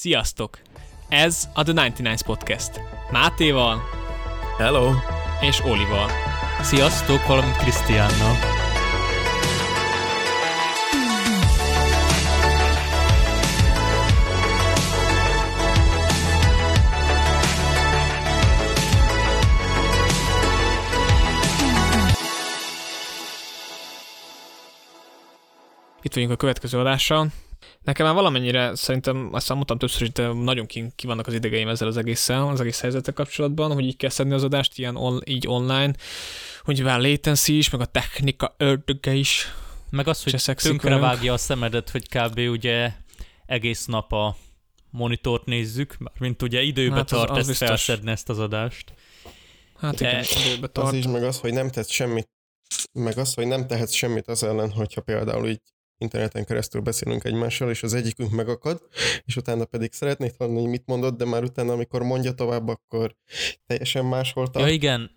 Sziasztok! Ez a The 99 Podcast. Mátéval Hello! és Olival. Sziasztok, valamint Krisztiánnal. Itt vagyunk a következő adással. Nekem már valamennyire szerintem, azt mondtam többször, hogy de nagyon ki, ki vannak az idegeim ezzel az egésszel, az egész helyzettel kapcsolatban, hogy így kell szedni az adást ilyen on, így online, hogy már latency is, meg a technika ördöge is. Meg az, hogy szexik tönkre velünk. vágja a szemedet, hogy kb. ugye egész nap a monitort nézzük, mint ugye időbe Hát az- tart az ezt biztos. felszedni ezt az adást. Hát De- igen, időbe Az tart. is, meg az, hogy nem tett semmit, meg az, hogy nem tehetsz semmit az ellen, hogyha például így interneten keresztül beszélünk egymással, és az egyikünk megakad, és utána pedig szeretnéd hallani, hogy mit mondod, de már utána, amikor mondja tovább, akkor teljesen máshol tart. Ja igen,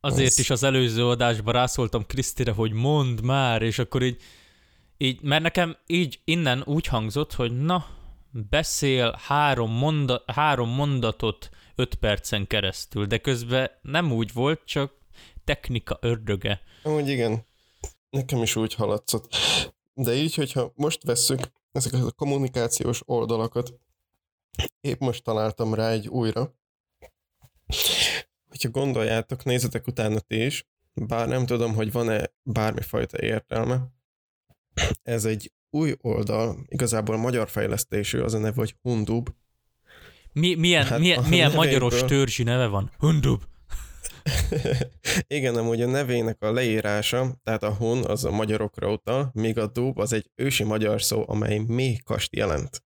azért Az- is az előző adásban rászóltam Krisztire, hogy mondd már, és akkor így, így, mert nekem így innen úgy hangzott, hogy na, beszél három, monda, három mondatot öt percen keresztül, de közben nem úgy volt, csak technika ördöge. Amúgy igen, nekem is úgy haladszott. De így, hogyha most vesszük ezeket a kommunikációs oldalakat, épp most találtam rá egy újra. Hogyha gondoljátok, nézzetek utána ti is, bár nem tudom, hogy van-e bármifajta értelme. Ez egy új oldal, igazából magyar fejlesztésű, az a neve, hogy Hundub. Mi, milyen, Hát milyen, milyen magyaros törzsi neve van? Hundub. Igen, amúgy a nevének a leírása, tehát a hun az a magyarokra utal, míg a dub az egy ősi magyar szó, amely méhkast jelent.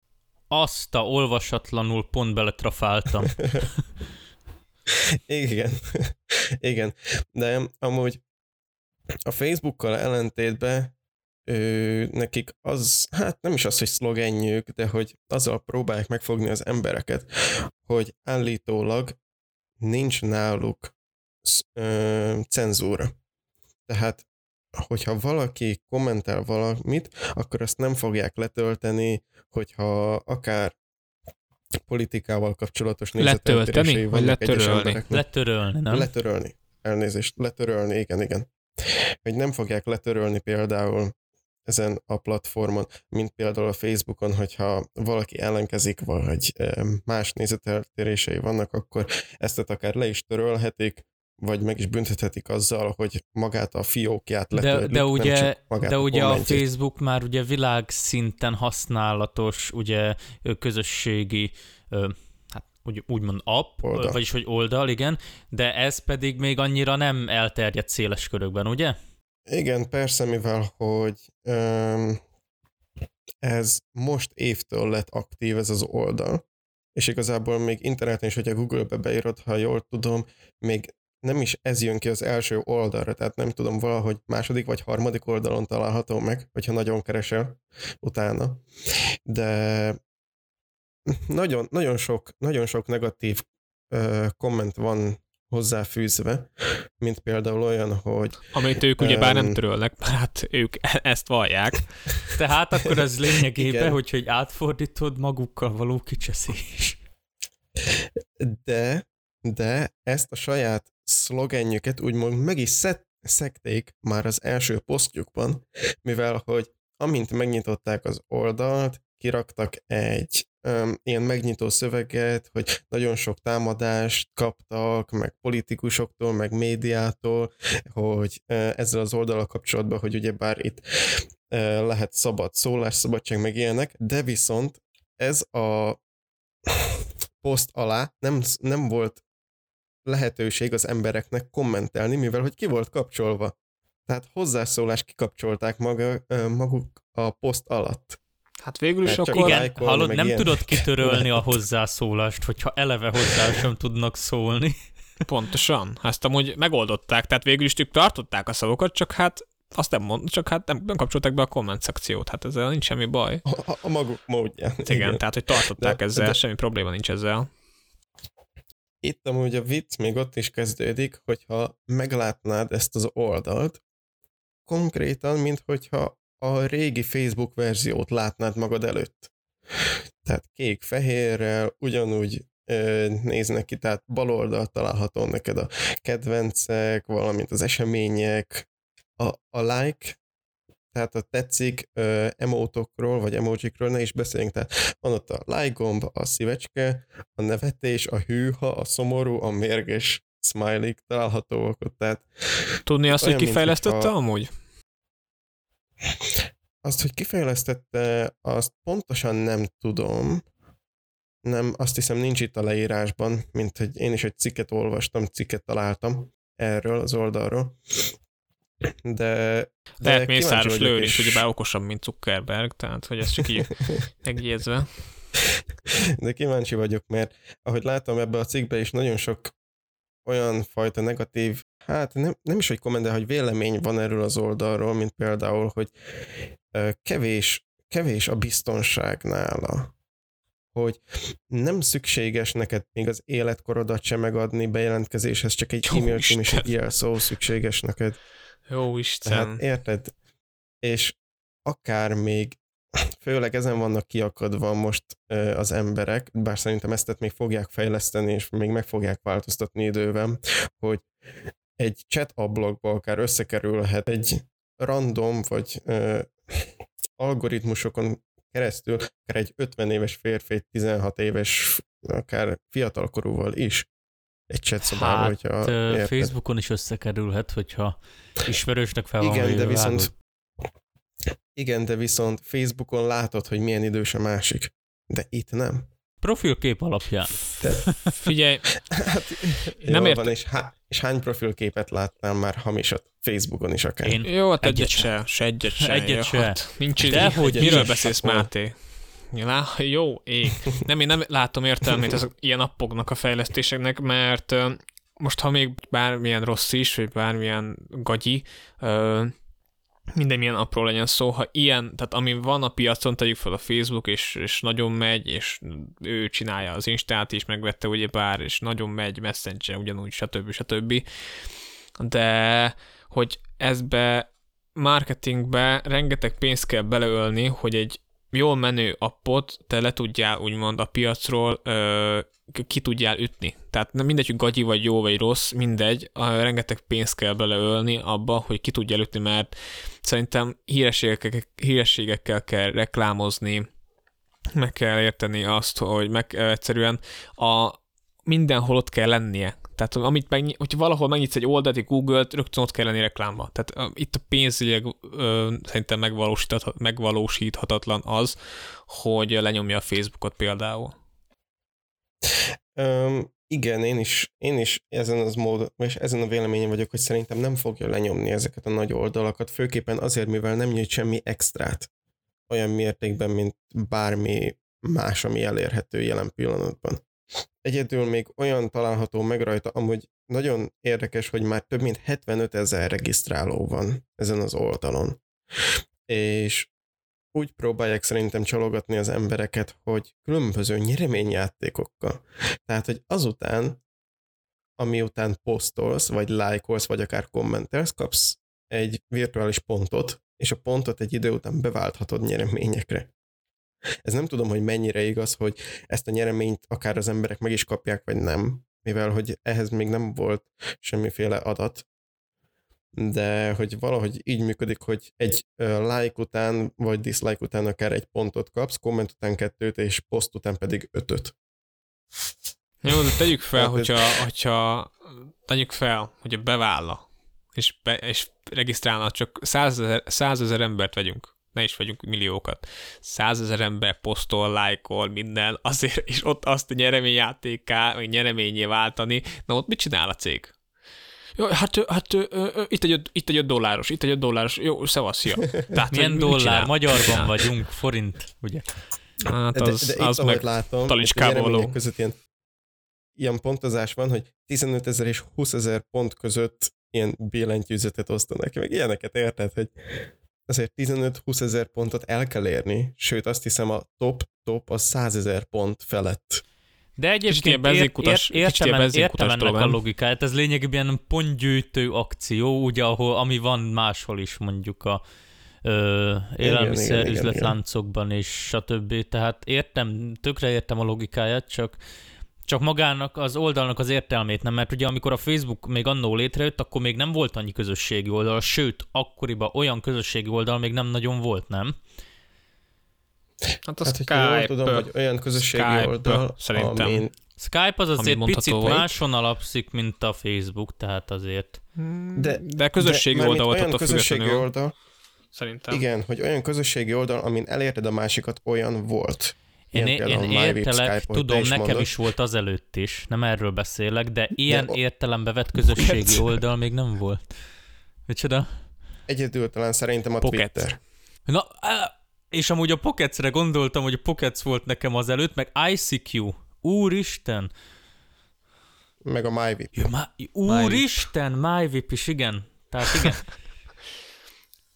Azt a olvasatlanul pont beletrafáltam. Igen, igen, de amúgy a Facebookkal ellentétben ő, nekik az, hát nem is az, hogy szlogenjük, de hogy azzal próbálják megfogni az embereket, hogy állítólag nincs náluk ö, cenzúra. Tehát, hogyha valaki kommentel valamit, akkor azt nem fogják letölteni, hogyha akár politikával kapcsolatos nézeteltérései vagy vannak egyes letörölni? embereknek. Letörölni, nem? Letörölni. Elnézést, letörölni, igen, igen. Hogy nem fogják letörölni például ezen a platformon, mint például a Facebookon, hogyha valaki ellenkezik, vagy más nézeteltérései vannak, akkor ezt akár le is törölhetik, vagy meg is büntethetik azzal, hogy magát a fiókját De, letörlik, de nem ugye, magát de ugye a. Facebook már ugye világszinten használatos, ugye közösségi, hát úgy, úgymond app, Oldal. vagyis hogy oldal, igen, de ez pedig még annyira nem elterjedt széles körökben, ugye? Igen, persze, mivel hogy um, ez most évtől lett aktív ez az oldal, és igazából még interneten is, hogyha Google-be beírod, ha jól tudom, még nem is ez jön ki az első oldalra, tehát nem tudom, valahogy második vagy harmadik oldalon található meg, hogyha nagyon keresel utána. De nagyon, nagyon, sok, nagyon sok negatív ö, komment van hozzáfűzve, mint például olyan, hogy Amit ők ugye bár nem Öm. törölnek, mert hát ők ezt vallják. Tehát akkor ez lényegében, hogy, hogy átfordítod magukkal való kicseszés. de, de ezt a saját szlogenjüket úgymond meg is szed, szekték már az első posztjukban, mivel hogy amint megnyitották az oldalt, kiraktak egy um, ilyen megnyitó szöveget, hogy nagyon sok támadást kaptak, meg politikusoktól, meg médiától, hogy uh, ezzel az oldalal kapcsolatban, hogy ugye bár itt uh, lehet szabad szólásszabadság, meg ilyenek, de viszont ez a poszt alá nem, nem volt lehetőség az embereknek kommentelni, mivel hogy ki volt kapcsolva. Tehát hozzászólást kikapcsolták maga, maguk a poszt alatt. Hát végül is akkor... igen. Hallod, nem ilyen. tudod kitörölni a hozzászólást, hogyha eleve hozzá sem tudnak szólni. Pontosan. Ezt amúgy megoldották, tehát végül is ők tartották a szavakat, csak hát azt nem mond, csak hát nem, nem kapcsolták be a komment szekciót, hát ezzel nincs semmi baj. A, a, a maguk módján. Igen, Igen tehát hogy tartották De- ezzel, de- semmi probléma nincs ezzel. Itt amúgy a vicc még ott is kezdődik, hogyha meglátnád ezt az oldalt, konkrétan, mint hogyha a régi Facebook verziót látnád magad előtt. Tehát kék-fehérrel, ugyanúgy néznek ki, tehát bal oldal található neked a kedvencek, valamint az események, a, a like, tehát a tetszik ö, emótokról, vagy emojikról ne is beszéljünk, tehát van ott a like gomb, a szívecske, a nevetés, a hűha, a szomorú, a mérges smiley találhatóak ott, tehát Tudni azt, hogy kifejlesztette hogyha- amúgy? Azt, hogy kifejlesztette, azt pontosan nem tudom. Nem, azt hiszem nincs itt a leírásban, mint hogy én is egy cikket olvastam, cikket találtam erről az oldalról. De, de Lehet Mészáros lőn is, és- ugyebár okosabb, mint Zuckerberg, tehát hogy ez csak így megjegyezve. De kíváncsi vagyok, mert ahogy látom ebbe a cikkbe is nagyon sok olyan fajta negatív, hát nem, nem is, hogy komment, de hogy vélemény van erről az oldalról, mint például, hogy kevés, kevés a biztonság nála. Hogy nem szükséges neked még az életkorodat sem megadni bejelentkezéshez, csak egy e-mail cím és egy jelszó szükséges neked. Jó Isten. Tehát érted? És akár még, főleg ezen vannak kiakadva most az emberek, bár szerintem ezt még fogják fejleszteni, és még meg fogják változtatni időben, hogy egy chat ablakba akár összekerülhet egy random, vagy ö, algoritmusokon keresztül, akár egy 50 éves férfi, egy 16 éves, akár fiatalkorúval is egy chat szobába, Hát, hogyha érted. Facebookon is összekerülhet, hogyha ismerősnek fel van Igen, de viszont vágod. igen, de viszont Facebookon látod, hogy milyen idős a másik. De itt nem. Profilkép alapján. Figyelj, Hát, Nem értem. és, há- és hány profilképet láttál már hamisat Facebookon is akár? Én jó, hát egyet Egyet se, se egyet se. Egyet jó, se. Hát, nincs De idő. hogy Miről beszélsz, Hát, Máté? Lá, jó, ég. Nem, én nem látom értelmét ezek ilyen appoknak a fejlesztéseknek, mert most ha még bármilyen rossz is, vagy bármilyen gagyi, minden milyen apró legyen szó, ha ilyen, tehát ami van a piacon, tegyük fel a Facebook, és, és nagyon megy, és ő csinálja az Instát is, megvette ugye bár, és nagyon megy, Messenger ugyanúgy, stb. stb. De hogy ezbe marketingbe rengeteg pénzt kell beleölni, hogy egy jól menő appot te le tudjál úgymond a piacról ö, ki tudjál ütni. Tehát nem mindegy, hogy gagyi vagy jó vagy rossz, mindegy, rengeteg pénzt kell beleölni abba, hogy ki tudjál ütni, mert szerintem hírességekkel, hírességekkel kell reklámozni, meg kell érteni azt, hogy meg egyszerűen a mindenhol ott kell lennie. Tehát amit meg, hogyha valahol megnyitsz egy oldalt, egy Google-t, rögtön ott kell lenni reklámba. Tehát uh, itt a pénzügyek uh, szerintem megvalósíthat, megvalósíthatatlan az, hogy lenyomja a Facebookot például. Um, igen, én is, én is ezen az mód, és ezen a véleményen vagyok, hogy szerintem nem fogja lenyomni ezeket a nagy oldalakat, főképpen azért, mivel nem nyújt semmi extrát olyan mértékben, mint bármi más, ami elérhető jelen pillanatban. Egyedül még olyan található meg rajta, amúgy nagyon érdekes, hogy már több mint 75 ezer regisztráló van ezen az oldalon. És úgy próbálják szerintem csalogatni az embereket, hogy különböző nyereményjátékokkal. Tehát, hogy azután, amiután posztolsz, vagy lájkolsz, vagy akár kommentelsz, kapsz egy virtuális pontot, és a pontot egy idő után beválthatod nyereményekre. Ez nem tudom, hogy mennyire igaz, hogy ezt a nyereményt akár az emberek meg is kapják, vagy nem, mivel hogy ehhez még nem volt semmiféle adat, de hogy valahogy így működik, hogy egy like után, vagy dislike után akár egy pontot kapsz, komment után kettőt, és poszt után pedig ötöt. Jó, de tegyük fel, hogyha, hogyha tegyük fel, hogy a beválla, és, be, és regisztrálna, csak százezer, százezer embert vegyünk, ne is vegyünk milliókat. Százezer ember posztol, lájkol, minden, azért, és ott azt a nyereményjátéká, vagy nyereményé váltani, na ott mit csinál a cég? Jó, hát, hát ö, ö, ö, itt egy, itt egy öt dolláros, itt egy öt dolláros, jó, szevasz, ja. Tehát, Milyen dollár? csinál? Magyarban vagyunk, forint, ugye? Hát De, az, de itt, az ahogy meg látom, itt való. között ilyen, ilyen pontozás van, hogy 15 ezer és 20 ezer pont között ilyen billentyűzetet osztanak, meg ilyeneket érted, hogy azért 15-20 ezer pontot el kell érni, sőt azt hiszem a top-top a 100 ezer pont felett. De egyébként kicsit értem, en- értem ennek a nem? logikáját, ez lényegében pontgyűjtő akció, ugye, ahol, ami van máshol is mondjuk a ö, élelmiszer üzletláncokban és stb. Tehát értem, tökre értem a logikáját, csak csak magának az oldalnak az értelmét nem, mert ugye amikor a Facebook még annó létrejött, akkor még nem volt annyi közösségi oldal, sőt, akkoriban olyan közösségi oldal még nem nagyon volt, nem? Hát a Hát, Skype, jól tudom, hogy olyan közösségi Skype, oldal, szerintem. amin Skype az azért picit volt. máson alapszik, mint a Facebook, tehát azért. De- de közösségi de, oldal volt olyan attól közösségi függetlenül, oldal, szerintem. igen, hogy olyan közösségi oldal, amin elérted a másikat, olyan volt. Én, én, én értelek, tudom, nekem mondod. is volt azelőtt is, nem erről beszélek, de ilyen o- értelembe vett közösségi Pocket. oldal még nem volt. Micsoda? Egyedül talán szerintem a Pocket. Twitter. Na, és amúgy a Pocketsre gondoltam, hogy a Pockets volt nekem azelőtt, meg ICQ. Úristen! Meg a MyVip. Ja, má, úristen, MyVip is, igen. Tehát igen,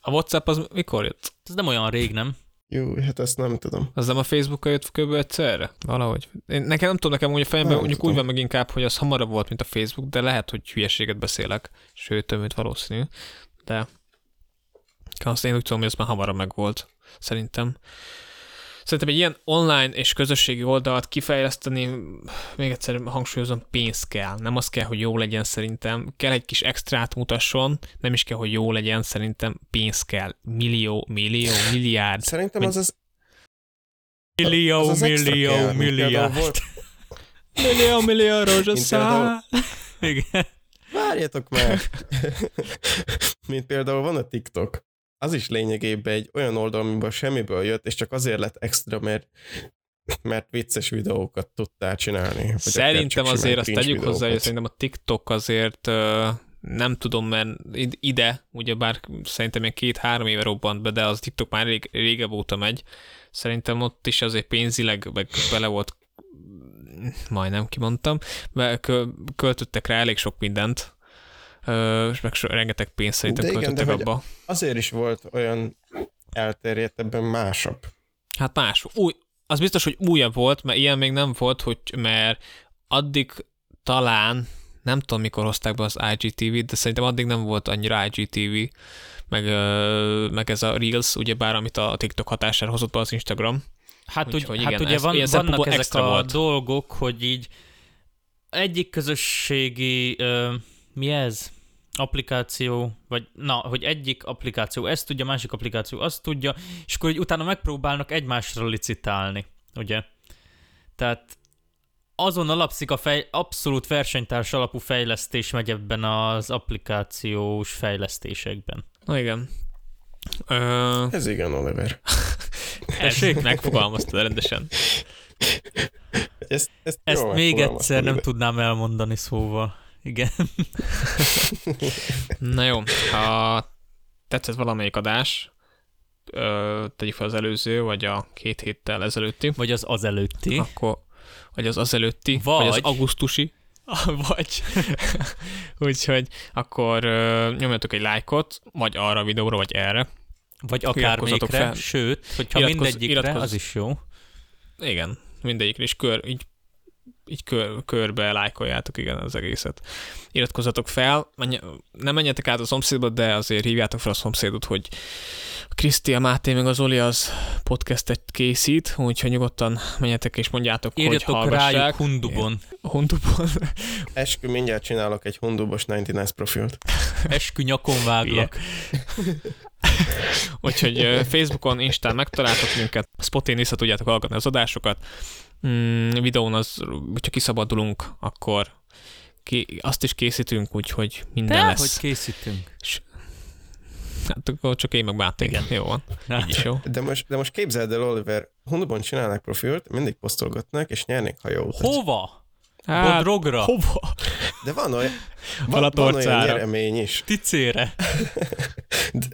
A WhatsApp az mikor jött? ez nem olyan rég, nem? Jó, hát ezt nem tudom. Az nem a Facebookon jött kb. egyszerre? Valahogy. Én, nekem nem tudom, nekem úgy a fejemben Nem mondjuk tudom. úgy van meg inkább, hogy az hamarabb volt, mint a Facebook, de lehet, hogy hülyeséget beszélek. Sőt, többet valószínű. De azt én úgy tudom, hogy az már hamarabb meg volt. Szerintem. Szerintem egy ilyen online és közösségi oldalt kifejleszteni, még egyszer hangsúlyozom, pénz kell. Nem az kell, hogy jó legyen szerintem. Kell egy kis extrát mutasson, nem is kell, hogy jó legyen, szerintem pénz kell. Millió, millió, milliárd. Szerintem az az, Millió, az, az millió, kell, mint millió. Millió, rózsaszál. Igen. Várjatok már! Mint például van a TikTok. Az is lényegében egy olyan oldal, amiben semmiből jött, és csak azért lett extra, mert mert vicces videókat tudtál csinálni. Szerintem azért azt tegyük hozzá, hogy szerintem a TikTok azért nem tudom, mert id- ide, ugye bár szerintem ilyen két-három éve robbant be, de az TikTok már rég, régebb óta megy. Szerintem ott is azért pénzileg meg bele volt, majdnem kimondtam, kö, költöttek rá elég sok mindent, és meg so, rengeteg pénzt szerintem De igen, költöttek de hogy- abba. Azért is volt olyan elterjedtebben másabb. Hát más. Új, az biztos, hogy újabb volt, mert ilyen még nem volt, hogy, mert addig talán, nem tudom mikor hozták be az IGTV-t, de szerintem addig nem volt annyira IGTV, meg, meg ez a Reels, ugyebár, amit a TikTok hatására hozott be az Instagram. Hát, úgy, Úgyhogy hát igen, ugye ez van, ilyen vannak ezek a volt. dolgok, hogy így egyik közösségi, ö, mi ez? Applikáció, vagy na, hogy egyik applikáció ezt tudja, másik applikáció azt tudja, és akkor így utána megpróbálnak egymásra licitálni, ugye? Tehát azon alapszik a fej, abszolút versenytárs alapú fejlesztés megy ebben az applikációs fejlesztésekben. Na igen. Ö, Ez igen, Oliver. ez megfogalmaztad rendesen. Ezt, ezt, Ezt még egyszer nem tudnám elmondani szóval. Igen. Na jó, ha tetszett valamelyik adás, tegyük fel az előző, vagy a két héttel ezelőtti, Vagy az az előtti. akkor, vagy az azelőtti, vagy, vagy az augusztusi, vagy. Úgyhogy akkor nyomjatok egy lájkot, vagy arra a videóra, vagy erre. Vagy akármelyikre, sőt, hogyha Iratkozz- mindegyikre, iratkozz. az is jó. Igen, mindegyikre is kör, így, így kör, körbe lájkoljátok igen az egészet. Iratkozzatok fel, menj, nem menjetek át a szomszédba, de azért hívjátok fel a szomszédot, hogy a Kriszti, a Máté meg az Oli az podcastet készít, úgyhogy nyugodtan menjetek és mondjátok, hogy Írjatok hallgassák. rájuk Hundubon. Hundubon. Eskü, mindjárt csinálok egy hundubos 99 profilt. Eskü nyakon váglak. Úgyhogy Facebookon, Instán megtaláltok minket, Spotin vissza tudjátok hallgatni az adásokat. Mm, videón az, hogyha kiszabadulunk, akkor ki, azt is készítünk, úgyhogy minden De, lesz. hogy készítünk. Hát akkor csak én meg Máté. Igen. Jó van. Na, Így is jó. De most, de most képzeld el, Oliver, hundubon csinálnak profilt, mindig posztolgatnak, és nyernék hajóutat. Hova? Hát, Bodrogra? hova? De van olyan, van, van olyan nyeremény is. Ticére? De,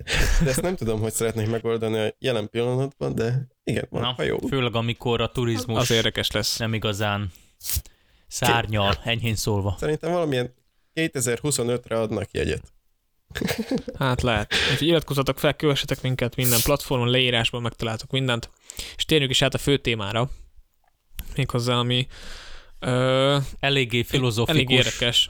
de ezt nem tudom, hogy szeretnék megoldani a jelen pillanatban, de igen, van Na, hajó. főleg amikor a turizmus Az érdekes lesz. nem igazán szárnyal, enyhén szólva. Szerintem valamilyen 2025-re adnak jegyet. Hát lehet. Úgyhogy iratkozzatok fel, kövessetek minket minden platformon, leírásban megtaláltok mindent. És térjünk is át a fő témára. Méghozzá, ami ö, Eléggé elég filozofikus. érdekes.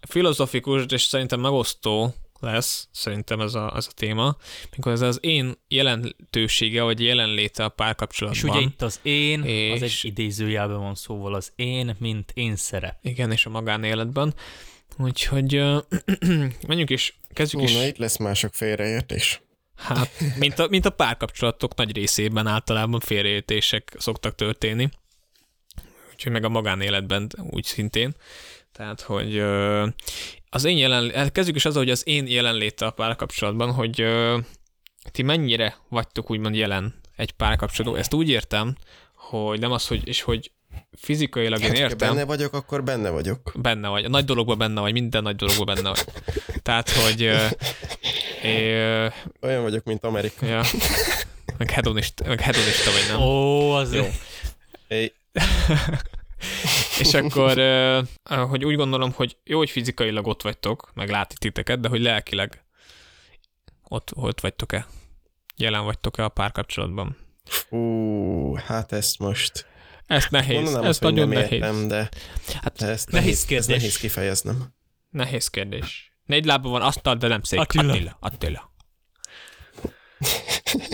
Filozofikus, és szerintem megosztó lesz, szerintem ez a, ez a téma, mikor ez az én jelentősége, vagy jelenléte a És párkapcsolatban. ugye itt az én, és... az egy És- idézőjelben van szóval az én, mint én szerep. Igen, és a magánéletben. Úgyhogy menjünk is, kezdjük Ó, is. na itt lesz mások félreértés. Hát, mint a, mint a párkapcsolatok nagy részében általában félreértések szoktak történni. Úgyhogy meg a magánéletben úgy szintén. Tehát, hogy ö, az én jelen, kezdjük is azzal, hogy az én jelenléte a párkapcsolatban, hogy ö, ti mennyire vagytok úgymond jelen egy párkapcsolatban. Ezt úgy értem, hogy nem az, hogy, és hogy fizikailag én Hát, ha értem, benne vagyok, akkor benne vagyok. benne vagy, a nagy dologban benne vagy, minden nagy dologban benne vagy. Tehát, hogy ö, ö, Olyan vagyok, mint Amerika. Ja. Meg hedonista, meg hedonista vagy nem. Ó, az Jó. jó. És akkor, hogy úgy gondolom, hogy jó, hogy fizikailag ott vagytok, meg látni titeket, de hogy lelkileg ott, ott vagytok-e? Jelen vagytok-e a párkapcsolatban? Ú, hát ezt most Ez nehéz, mondanám ez nagyon nem nehéz. értem, de, Hát de ezt nehéz nehéz, kérdés. nehéz kifejeznem. Nehéz kérdés. Négy lába van asztal, de nem szék. Attila. Attila. Attila.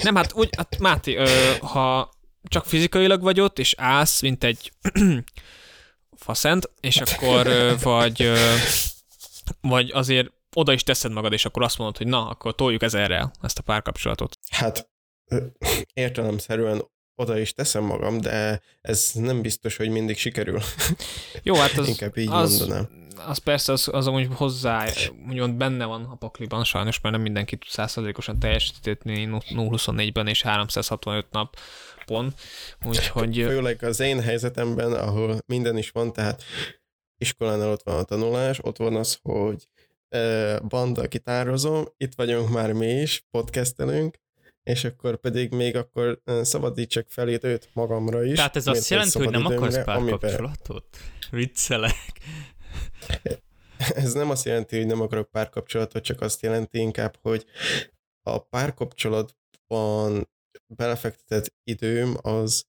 Nem, hát úgy, hát Máté, ö, ha csak fizikailag vagy ott, és állsz, mint egy faszent, és akkor vagy, vagy azért oda is teszed magad, és akkor azt mondod, hogy na, akkor toljuk ezerrel ezt a párkapcsolatot. Hát értelemszerűen oda is teszem magam, de ez nem biztos, hogy mindig sikerül. Jó, hát az, Inkább így az, mondanám. az persze az, az amúgy hozzá, úgymond benne van a pakliban sajnos, mert nem mindenki tud százszerzalékosan teljesíteni 0-24-ben és 365 nap pont, úgyhogy Főleg az én helyzetemben, ahol minden is van, tehát iskolánál ott van a tanulás, ott van az, hogy banda gitározom, itt vagyunk már mi is, podcastelünk, és akkor pedig még akkor szabadítsak fel időt magamra is. Tehát ez azt jelenti, hogy nem akarsz párkapcsolatot? Viccelek. Ez nem azt jelenti, hogy nem akarok párkapcsolatot, csak azt jelenti inkább, hogy a párkapcsolatban belefektetett időm az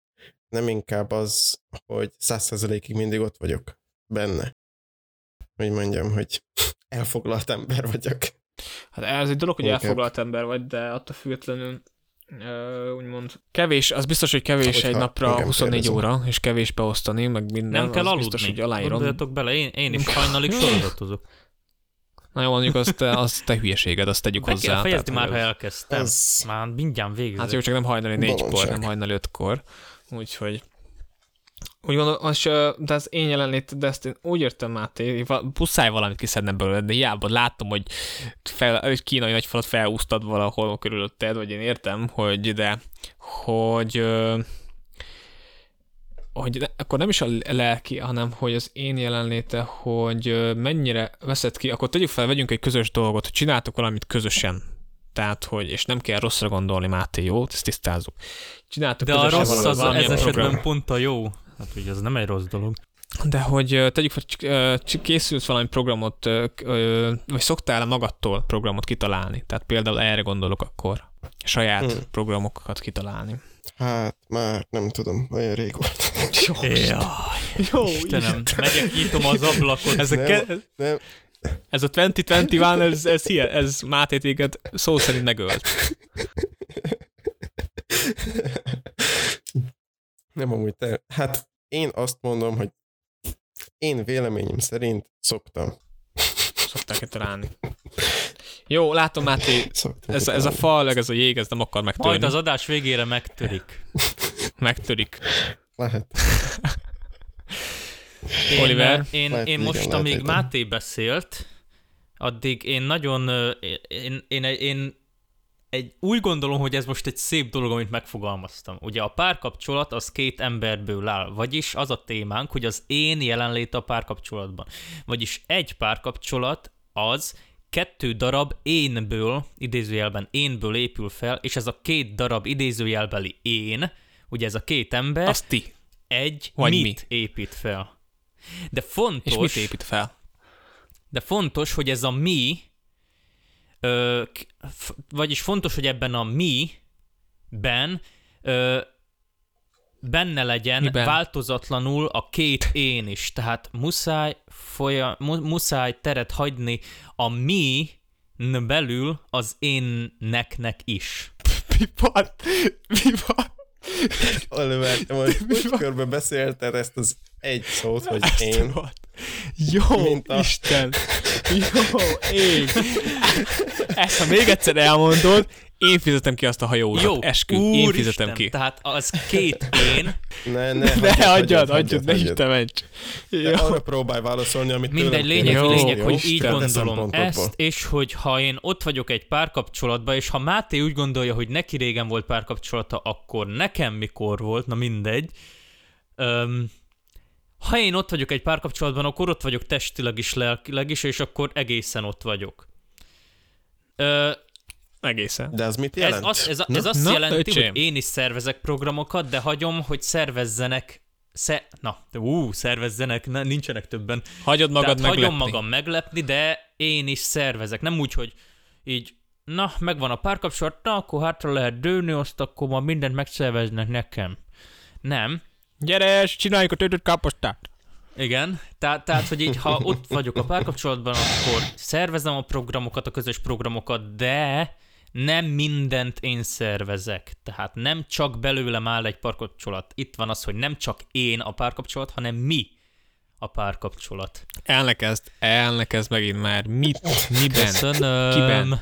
nem inkább az, hogy száz százalékig mindig ott vagyok benne. Hogy mondjam, hogy elfoglalt ember vagyok. hát ez egy dolog, hogy Inkább. elfoglalt ember vagy, de attól függetlenül ö, úgymond kevés, az biztos, hogy kevés Hogyha egy napra engem 24 kérdezem. óra, és kevés beosztani, meg minden. Nem kell az aludni. Biztos, hogy aláírom. Gondoljatok bele, én, én is hajnalig sorozatozok. Na jó, mondjuk azt, az te hülyeséged, azt tegyük Be hozzá. kéne fejezni tehát, már, hogy ha az- elkezdtem. Az, Már mindjárt végzek. Hát jó, csak nem hajnali négykor, nem hajnali ötkor. Úgyhogy úgy gondolom, ö, de az én jelenlét, de ezt én úgy értem, Máté, muszáj valamit kiszednem belőle, de hiába látom, hogy fel, egy kínai nagyfalat felúsztad valahol körülötted, vagy én értem, hogy de, hogy hogy ne, akkor nem is a lelki, hanem hogy az én jelenléte, hogy mennyire veszed ki, akkor tegyük fel, vegyünk egy közös dolgot, hogy csináltok valamit közösen. Tehát, hogy, és nem kell rosszra gondolni, Máté, jó? Ezt tisztázzuk. Csináltok De a rossz valami- az valamilyen ez esetben program. pont a jó. Hát ugye ez nem egy rossz dolog. De hogy tegyük fel, készült valami programot, vagy szoktál magadtól programot kitalálni? Tehát például erre gondolok akkor. Saját Hmm. programokat kitalálni. hát már nem tudom, olyan rég volt. Jó, Jaj, jó Istenem, megyek, nyitom az ablakot. Ez a, ke- nem. ez a 2021, ez, ez, ez, ez Máté téged szó szerint megölt. Nem amúgy te. Hát én azt mondom, hogy én véleményem szerint szoktam. Szokták kitalálni. Jó, látom, Máté, szoktam ez, ez a fal, ez a jég, ez nem akar megtörni. Majd az adás végére megtörik. Megtörik. Lehet. Én, Oliver? Én, Lehet, én igen, most, lehet, amíg hogy Máté beszélt, addig én nagyon, én, én, én egy, úgy gondolom, hogy ez most egy szép dolog, amit megfogalmaztam. Ugye a párkapcsolat az két emberből áll, vagyis az a témánk, hogy az én jelenlét a párkapcsolatban. Vagyis egy párkapcsolat az kettő darab énből, idézőjelben énből épül fel, és ez a két darab idézőjelbeli én, ugye ez a két ember, Azt ti. egy Vagy mit épít fel. De fontos, És mit épít fel? de fontos, hogy ez a mi, ö, f- vagyis fontos, hogy ebben a mi-ben ö, benne legyen Miben? változatlanul a két én is. Tehát muszáj, folya, mu, muszáj teret hagyni a mi belül az énneknek is. Mi van? Mi van? Oliver, te most úgy körbe beszélted ezt az egy szót, hogy Ezt én. Van. Jó, Mint a- Isten! Jó, ég! Ezt, ha még egyszer elmondod, én fizetem ki azt a hajóutat. Jó, Eskü, én fizetem ki. Tehát az két én, Ne, ne, Ne, hagyjad, hagyjad, ne hagyjad. Isten mencs. Arra próbálj válaszolni, amit mindegy, lényeg. Jó, lényeg, jó, hogy így gondolom ezt, és hogy ha én ott vagyok egy párkapcsolatban, és ha Máté úgy gondolja, hogy neki régen volt párkapcsolata, akkor nekem mikor volt, na mindegy. Öm, ha én ott vagyok egy párkapcsolatban, akkor ott vagyok testileg is, lelkileg is, és akkor egészen ott vagyok. Ö, Egészen. De az mit ez, jelent? az, ez, Na? ez azt Na, jelenti, öcsém. hogy én is szervezek programokat, de hagyom, hogy szervezzenek Sze- na, ú, szervezzenek, ne, nincsenek többen. Hagyod magad Tehát meglepni. hagyom magam meglepni, de én is szervezek. Nem úgy, hogy így, na, megvan a párkapcsolat, na, akkor hátra lehet dőni, azt akkor ma mindent megszerveznek nekem. Nem. Gyere, és csináljuk a töltött káposztát. Igen, tehát, tehát, hogy így, ha ott vagyok a párkapcsolatban, akkor szervezem a programokat, a közös programokat, de nem mindent én szervezek. Tehát nem csak belőlem áll egy párkapcsolat. Itt van az, hogy nem csak én a párkapcsolat, hanem mi a párkapcsolat. Elnekezd, elnekezd megint már. Mit? Miben? Köszönöm. Kiben?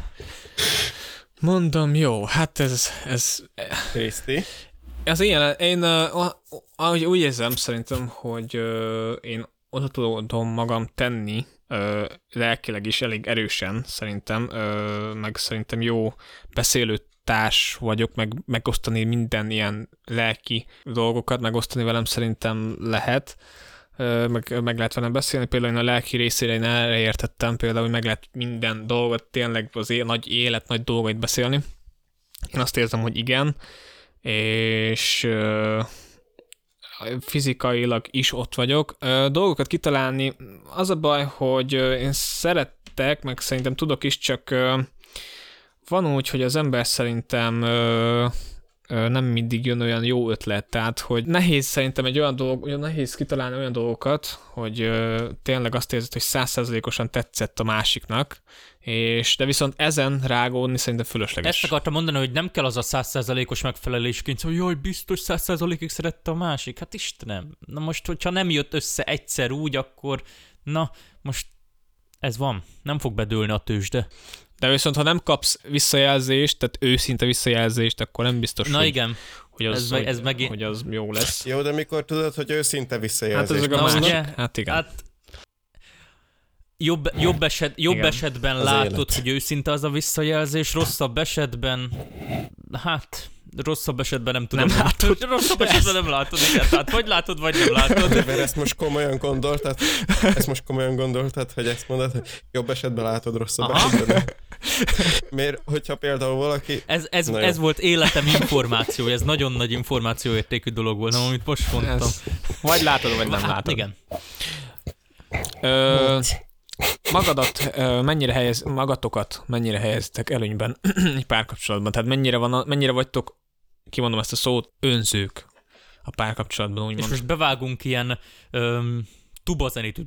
Mondom, jó, hát ez, ez, Kriszti? ez ilyen, én uh, ahogy úgy érzem szerintem, hogy uh, én oda tudom magam tenni uh, lelkileg is elég erősen szerintem, uh, meg szerintem jó beszélő társ vagyok, meg megosztani minden ilyen lelki dolgokat, megosztani velem szerintem lehet, Ö, meg, meg lehet velem beszélni, például én a lelki részére én erre értettem, például, hogy meg lehet minden dolgot, tényleg az é- nagy élet, nagy dolgait beszélni. Én azt érzem, hogy igen, és ö, fizikailag is ott vagyok. Dolgokat kitalálni, az a baj, hogy én szerettek, meg szerintem tudok is, csak van úgy, hogy az ember szerintem nem mindig jön olyan jó ötlet, tehát hogy nehéz szerintem egy olyan dolog, olyan nehéz kitalálni olyan dolgokat, hogy ö, tényleg azt érzed, hogy százszerzalékosan tetszett a másiknak, és de viszont ezen rágódni szerintem fölösleges. Ezt akartam mondani, hogy nem kell az a százszerzalékos megfelelésként, hogy jaj, biztos százszerzalékig szerette a másik. Hát Istenem, na most, hogyha nem jött össze egyszer úgy, akkor na, most ez van. Nem fog bedőlni a tőzsde. De viszont ha nem kapsz visszajelzést, tehát őszinte visszajelzést, akkor nem biztos, Na hogy, igen, hogy, az, ez meg- hogy, ez meg- hogy az jó lesz. Jó, de mikor tudod, hogy őszinte Hát visszajelzés? ezek a Na, másik. ugye? Hát igen. Hát, hát jobb, jobb, eset, jobb Igen. esetben Az látod, élet. hogy őszinte az a visszajelzés, rosszabb esetben, hát rosszabb esetben nem tudom. Nem látod. Rosszabb esetben nem látod, igen. Tehát vagy látod, vagy nem látod. Mert ezt most komolyan gondoltad, ezt most komolyan gondoltad, hogy ezt mondod, hogy jobb esetben látod, rosszabb Aha. esetben nem. Miért, hogyha például valaki... Ez, ez, Na jó. ez volt életem információ, ez nagyon nagy információértékű dolog volt, amit most mondtam. Ez, vagy látod, vagy nem hát látod. igen. Ö, magadat mennyire helyez, magatokat mennyire helyeztek előnyben egy párkapcsolatban? Tehát mennyire, van, mennyire vagytok, kimondom ezt a szót, önzők a párkapcsolatban, És úgymond. most bevágunk ilyen öm, tuba zenét, hogy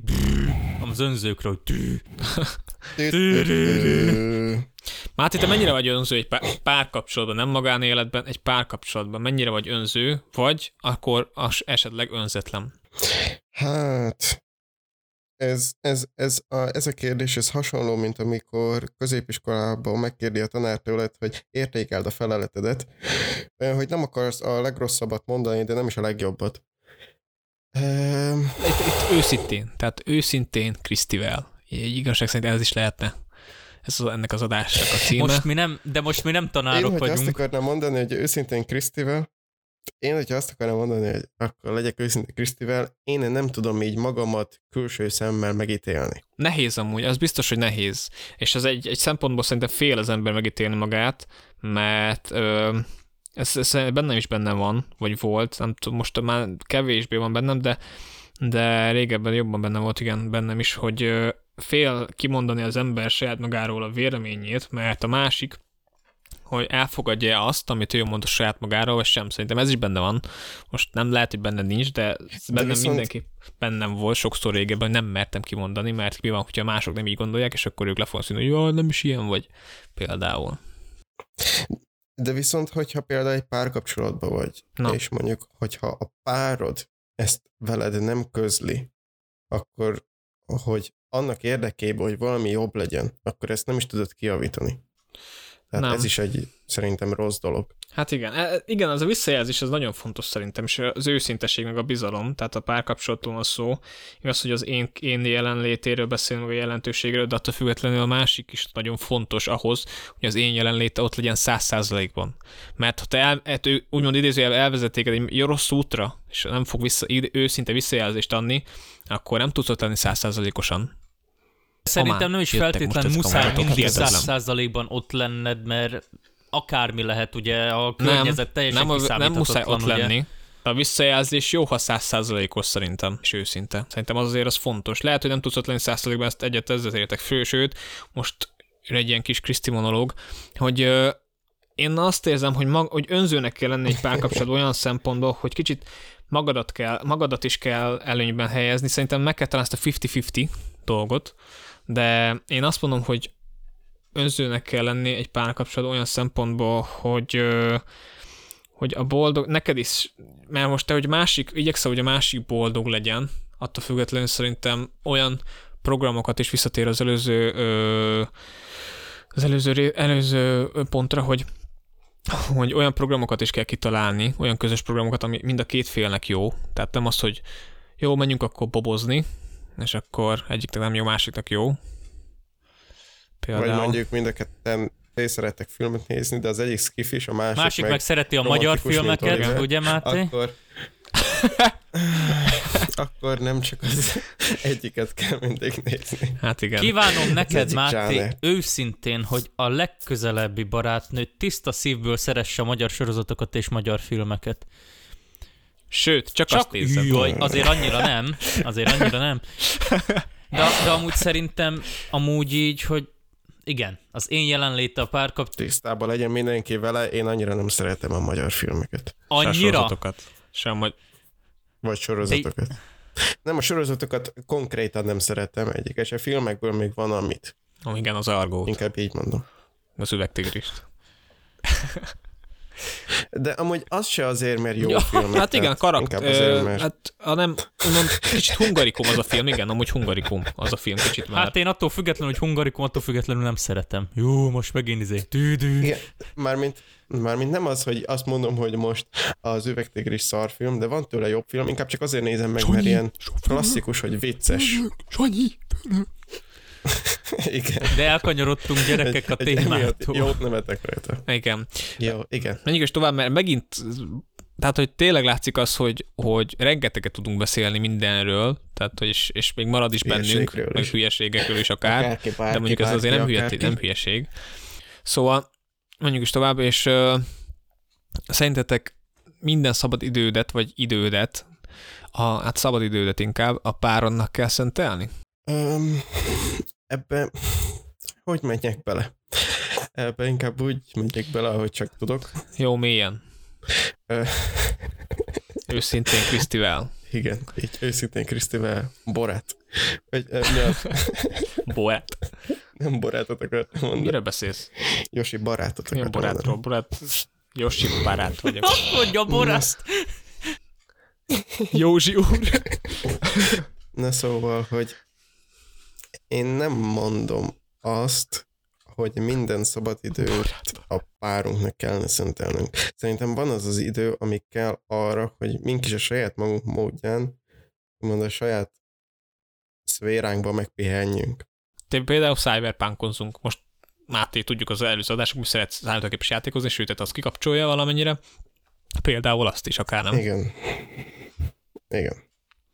az önzőkről, hogy Máté, te mennyire vagy önző egy pár, párkapcsolatban, nem magánéletben, egy párkapcsolatban? Mennyire vagy önző, vagy akkor as esetleg önzetlen? Hát, ez, ez, ez, a, ez a kérdés, ez hasonló, mint amikor középiskolában megkérdi a tanár tőled, hogy értékeld a feleletedet, hogy nem akarsz a legrosszabbat mondani, de nem is a legjobbat. Itt, itt őszintén, tehát őszintén Krisztivel. Egy igazság szerint ez is lehetne. Ez az, ennek az adásnak a címe. most mi nem, de most mi nem én, tanárok hogyha azt vagyunk. akarnám mondani, hogy őszintén Krisztivel, én, hogyha azt akarom mondani, hogy akkor legyek őszintén Krisztivel, én nem tudom így magamat külső szemmel megítélni. Nehéz amúgy, az biztos, hogy nehéz. És ez egy, egy szempontból szerintem fél az ember megítélni magát, mert ö, ez, ez bennem is benne van, vagy volt, nem tudom, most már kevésbé van bennem, de, de régebben jobban benne volt, igen, bennem is, hogy ö, fél kimondani az ember saját magáról a véleményét, mert a másik hogy elfogadja azt, amit ő mond a saját magáról, vagy sem. Szerintem ez is benne van. Most nem lehet, hogy benne nincs, de, bennem viszont- mindenki bennem volt sokszor régebben, nem mertem kimondani, mert mi van, hogyha mások nem így gondolják, és akkor ők le fognak színni, hogy jó, nem is ilyen vagy. Például. De viszont, hogyha például egy párkapcsolatban vagy, Na. és mondjuk, hogyha a párod ezt veled nem közli, akkor, hogy annak érdekében, hogy valami jobb legyen, akkor ezt nem is tudod kiavítani. Tehát Nem. ez is egy szerintem rossz dolog. Hát igen, e- igen, az a visszajelzés az nagyon fontos szerintem, és az őszintesség meg a bizalom, tehát a párkapcsolatról van szó, igaz, hogy az én, én jelenlétéről beszélünk, a jelentőségről, de attól függetlenül a másik is nagyon fontos ahhoz, hogy az én jelenléte ott legyen száz százalékban. Mert ha te el, hát ő, úgymond idézőjel elvezet téged egy rossz útra, és nem fog vissza, őszinte visszajelzést adni, akkor nem tudsz ott lenni száz százalékosan. Szerintem nem is feltétlen muszáj mindig száz százalékban ott lenned, mert akármi lehet, ugye a környezet teljesen nem, a- nem muszáj ott ugye. lenni. A visszajelzés jó, ha százszázalékos szerintem, és őszinte. Szerintem az azért az fontos. Lehet, hogy nem tudsz ott lenni százszázalékban, ezt egyet ezzel értek fő, sőt, most egy ilyen kis Kriszti monológ, hogy ö, én azt érzem, hogy, mag, hogy önzőnek kell lenni egy párkapcsolatban olyan szempontból, hogy kicsit magadat, kell, magadat is kell előnyben helyezni. Szerintem meg kell találni ezt a 50-50 dolgot, de én azt mondom, hogy önzőnek kell lenni egy párkapcsolatban olyan szempontból, hogy hogy a boldog, neked is, mert most te, hogy másik, igyekszel, hogy a másik boldog legyen, attól függetlenül szerintem olyan programokat is visszatér az előző az előző, előző pontra, hogy hogy olyan programokat is kell kitalálni, olyan közös programokat, ami mind a két félnek jó. Tehát nem az, hogy jó, menjünk akkor bobozni, és akkor egyiknek nem jó, másiknak jó. Például. Vagy mondjuk mind a ketten ti szerettek filmet nézni, de az egyik skifis, a másik, Másik meg, meg szereti a magyar filmeket, Oliver. ugye Máté? akkor, akkor nem csak az egyiket kell mindig nézni. Hát igen. Kívánom neked, Máté, zsáner. őszintén, hogy a legközelebbi barátnő tiszta szívből szeresse a magyar sorozatokat és magyar filmeket. Sőt, csak, Csak azt nézzem. jaj, azért annyira nem, azért annyira nem. De, de amúgy szerintem, amúgy így, hogy igen, az én jelenléte a párkap Tisztában legyen mindenki vele, én annyira nem szeretem a magyar filmeket. Annyira, sorozatokat. Sem, hogy Vagy sorozatokat. Nem, a sorozatokat konkrétan nem szeretem egyik, és a filmekből még van amit. oh, igen, az argót, Inkább így mondom. az üvegtigrist. De amúgy az se azért, mert jó Ja, film. hát igen, karakter, azért, mert... hát hanem, úgymond kicsit hungarikum az a film, igen, amúgy hungarikum az a film kicsit már. Hát én attól függetlenül, hogy hungarikum, attól függetlenül nem szeretem. Jó, most megint izé. Tű-dű. Igen, mármint, mármint nem az, hogy azt mondom, hogy most az üvegtigris szarfilm, de van tőle jobb film, inkább csak azért nézem meg, mert ilyen klasszikus, hogy vicces. Sanyi! Igen. De elkanyarodtunk gyerekek a témától. Jót nevetek rajta. Igen. Jó, igen. Menjünk is tovább, mert megint, tehát hogy tényleg látszik az, hogy, hogy rengeteget tudunk beszélni mindenről, tehát hogy és, és még marad is bennünk, Hülyeségről meg is. hülyeségekről is akár. Akárki, bárki, de mondjuk ez azért nem, hülye, nem hülyeség. Szóval menjünk is tovább, és uh, szerintetek minden szabad idődet, vagy idődet, a, hát szabad idődet inkább a páronnak kell szentelni? Um, ebbe hogy menjek bele? Ebbe inkább úgy megyek bele, ahogy csak tudok. Jó, mélyen. Őszintén Krisztivel. igen, így őszintén Krisztivel borát. Vagy? Boát. Nem barátot akartam mondani. Miről beszélsz? Josi barátot Milyen akartam barátról? mondani. Barát... Josi barát vagyok. Mondja Boraszt. Józsi úr. Na szóval, hogy én nem mondom azt, hogy minden szabad időt a párunknak kellene szentelnünk. Szerintem van az az idő, ami kell arra, hogy mink is a saját magunk módján, mond a saját szféránkba megpihenjünk. Te például cyberpunkozunk. Most Máté, tudjuk az előző adások, mi szeret számítógépes játékozni, sőt, azt kikapcsolja valamennyire. Például azt is akár nem. Igen. Igen.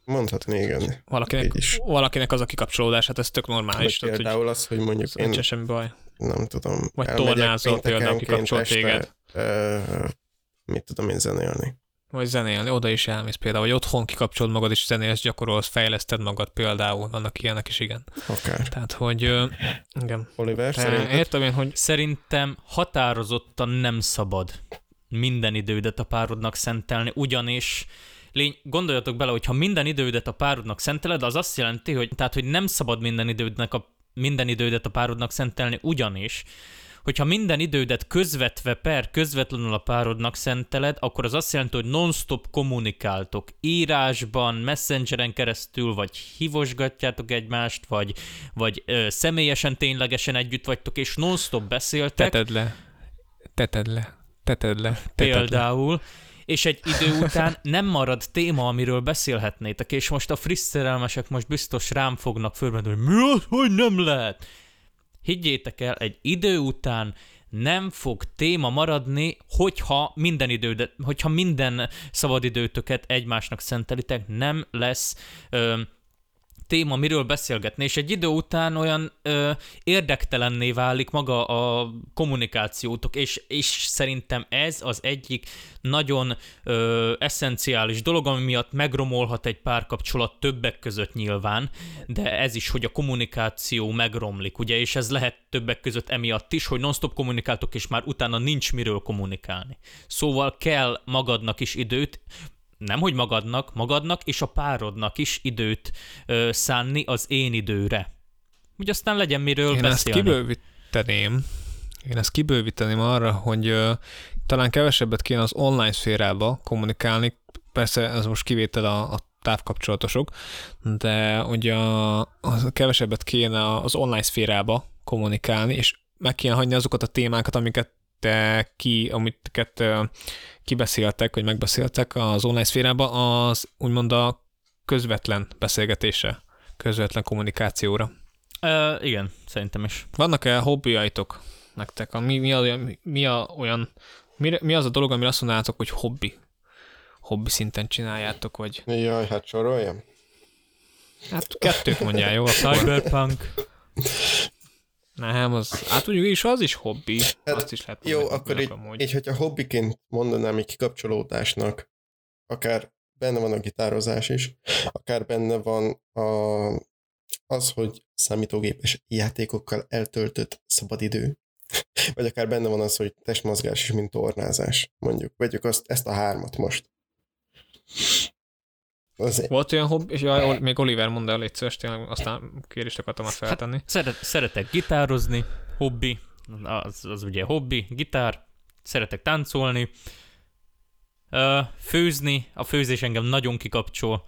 Mondhatni igen. Valakinek, valakinek az a kikapcsolódás, hát ez tök normális. Vagy Tehát, hogy például az, hogy mondjuk én semmi baj. nem tudom. Vagy tornázol például, kikapcsol este, téged. Ö, mit tudom én zenélni. Vagy zenélni, oda is elmész például, vagy otthon kikapcsolod magad és zenélsz, gyakorolsz, fejleszted magad például, vannak ilyenek is, igen. Akár. Tehát, hogy ö, igen. Oliver, Te, szerinted? értem én, hogy Szerintem határozottan nem szabad minden idődet a párodnak szentelni, ugyanis lény, gondoljatok bele, hogy ha minden idődet a párodnak szenteled, az azt jelenti, hogy, tehát, hogy nem szabad minden idődnek a, minden idődet a párodnak szentelni, ugyanis. Hogyha minden idődet közvetve per közvetlenül a párodnak szenteled, akkor az azt jelenti, hogy non-stop kommunikáltok. Írásban, messengeren keresztül, vagy hívosgatjátok egymást, vagy, vagy ö, személyesen, ténylegesen együtt vagytok, és non-stop beszéltek. teted le, teted le, teted le, teted le. És egy idő után nem marad téma, amiről beszélhetnétek, és most a friss szerelmesek most biztos rám fognak fölmenni, hogy mi az, hogy nem lehet? Higgyétek el, egy idő után nem fog téma maradni, hogyha minden idődet, hogyha minden szabadidőtöket egymásnak szentelitek, nem lesz ö, téma, miről beszélgetni, és egy idő után olyan ö, érdektelenné válik maga a kommunikációtok, és, és szerintem ez az egyik nagyon ö, eszenciális dolog, ami miatt megromolhat egy párkapcsolat többek között nyilván, de ez is, hogy a kommunikáció megromlik, ugye, és ez lehet többek között emiatt is, hogy non-stop kommunikáltok, és már utána nincs miről kommunikálni. Szóval kell magadnak is időt, nem hogy magadnak, magadnak és a párodnak is időt ö, szánni az én időre. Hogy aztán legyen miről Én ezt beszélni. kibővíteném, én ezt kibővíteném arra, hogy ö, talán kevesebbet kéne az online szférába kommunikálni, persze ez most kivétel a, a távkapcsolatosok, de ugye a, a kevesebbet kéne az online szférába kommunikálni, és meg kéne hagyni azokat a témákat, amiket te ki, amiket kibeszéltek, vagy megbeszéltek az online szférába, az úgymond a közvetlen beszélgetése, közvetlen kommunikációra. Ö, igen, szerintem is. Vannak-e hobbiaitok nektek? A, mi, mi, a, mi, a olyan, mi, mi az a dolog, amire azt mondanátok, hogy hobbi? Hobbi szinten csináljátok, vagy Jaj, hát soroljam. hát kettőt mondjál, jó? Akkor Cyberpunk. Nem, az, hát úgy is az is hobbi. Hát, azt is lehet Jó, akkor így, amúgy. így, hogyha hobbiként mondanám egy kikapcsolódásnak, akár benne van a gitározás is, akár benne van a, az, hogy számítógépes játékokkal eltöltött szabadidő, vagy akár benne van az, hogy testmozgás is, mint tornázás, mondjuk. Vegyük azt, ezt a hármat most. Az, Volt olyan hobbi, és jaj, még Oliver mondd el, légy szíves, tényleg aztán kérést akartam már feltenni. Szeret, szeretek gitározni, hobbi, az, az ugye hobbi, gitár, szeretek táncolni, főzni, a főzés engem nagyon kikapcsol,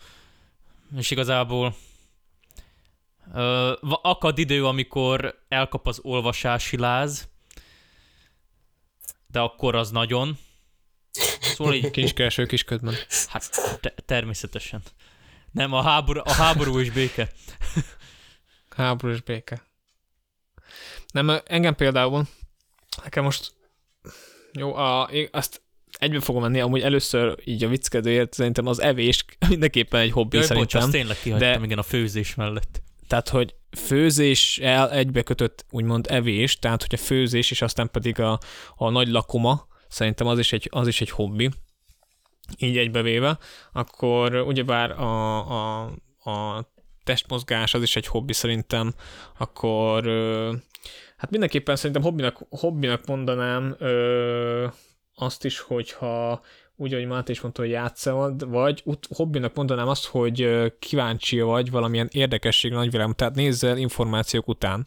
és igazából akad idő, amikor elkap az olvasási láz, de akkor az nagyon. Szóval így, Kincskereső kisködben. hát te- természetesen. Nem, a háború, a háború és béke. Háborús béke. Nem, engem például, nekem most, jó, a, én azt egybe fogom menni, amúgy először így a vicckedőért szerintem az evés mindenképpen egy hobbi Jaj, bocs, szerintem. azt tényleg kihagytam, de- igen, a főzés mellett. Tehát, hogy főzéssel egybekötött úgymond evés, tehát, hogy a főzés és aztán pedig a, a nagy lakoma, szerintem az is egy, az is egy hobbi, így egybevéve, akkor ugyebár a, a, a testmozgás az is egy hobbi szerintem, akkor hát mindenképpen szerintem hobbinak, hobbinak mondanám ö, azt is, hogyha úgy, ahogy Máté is mondta, hogy játszol, vagy ut- hobbinak mondanám azt, hogy kíváncsi vagy valamilyen érdekesség nagyvilág, tehát nézzel információk után.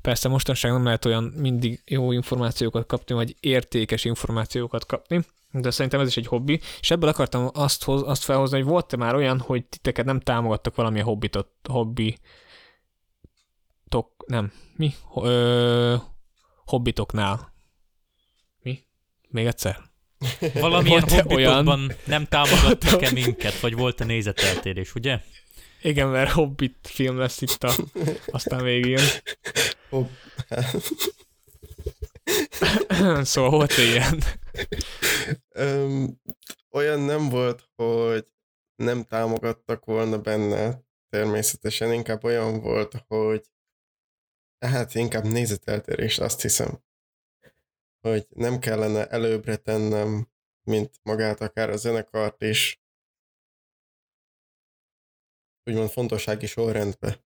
Persze mostanság nem lehet olyan mindig jó információkat kapni, vagy értékes információkat kapni, de szerintem ez is egy hobbi, és ebből akartam azt, hoz, azt felhozni, hogy volt-e már olyan, hogy titeket nem támogattak valamilyen hobbitot, hobbi tok, nem, mi? Ö, hobbitoknál. Mi? Még egyszer? Valamilyen olyan? nem támogattak-e minket, vagy volt-e nézeteltérés, ugye? Igen, mert Hobbit film lesz itt a, aztán végén. Szóval volt ilyen. Öm, olyan nem volt, hogy nem támogattak volna benne, természetesen inkább olyan volt, hogy hát inkább nézeteltérés, azt hiszem, hogy nem kellene előbbre tennem mint magát akár a zenekart is úgymond fontossági sorrendbe.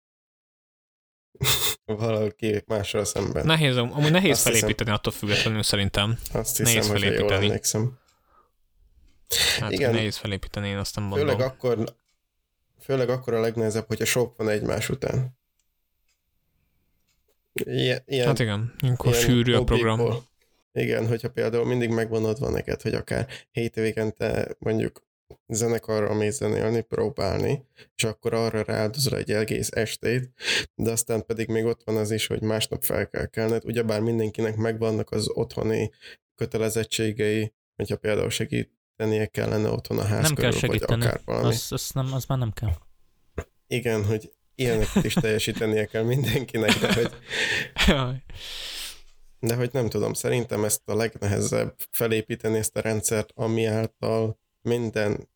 Valaki mással szemben. Nehéz, amúgy nehéz Azt hiszem- felépíteni attól függetlenül szerintem. Azt nehéz hiszem, jól felépíteni. emlékszem. Hát Igen. nehéz felépíteni, én azt nem mondom. Főleg akkor, főleg akkor a legnehezebb, hogyha sok van egymás után. Ilyen, ilyen, Hát igen, akkor ilyen sűrű a program. hobbyból. Igen, hogyha például mindig megvan adva neked, hogy akár hétvégente mondjuk zenekarra mész zenélni, próbálni, és akkor arra rááldozol egy egész estét, de aztán pedig még ott van az is, hogy másnap fel kell kelned, ugyebár mindenkinek megvannak az otthoni kötelezettségei, hogyha például segítenie kellene otthon a ház Nem kell körül, vagy segíteni. akár valami. Az, az, nem, az már nem kell. Igen, hogy ilyeneket is teljesítenie kell mindenkinek, de hogy, de hogy nem tudom, szerintem ezt a legnehezebb felépíteni ezt a rendszert, ami által minden,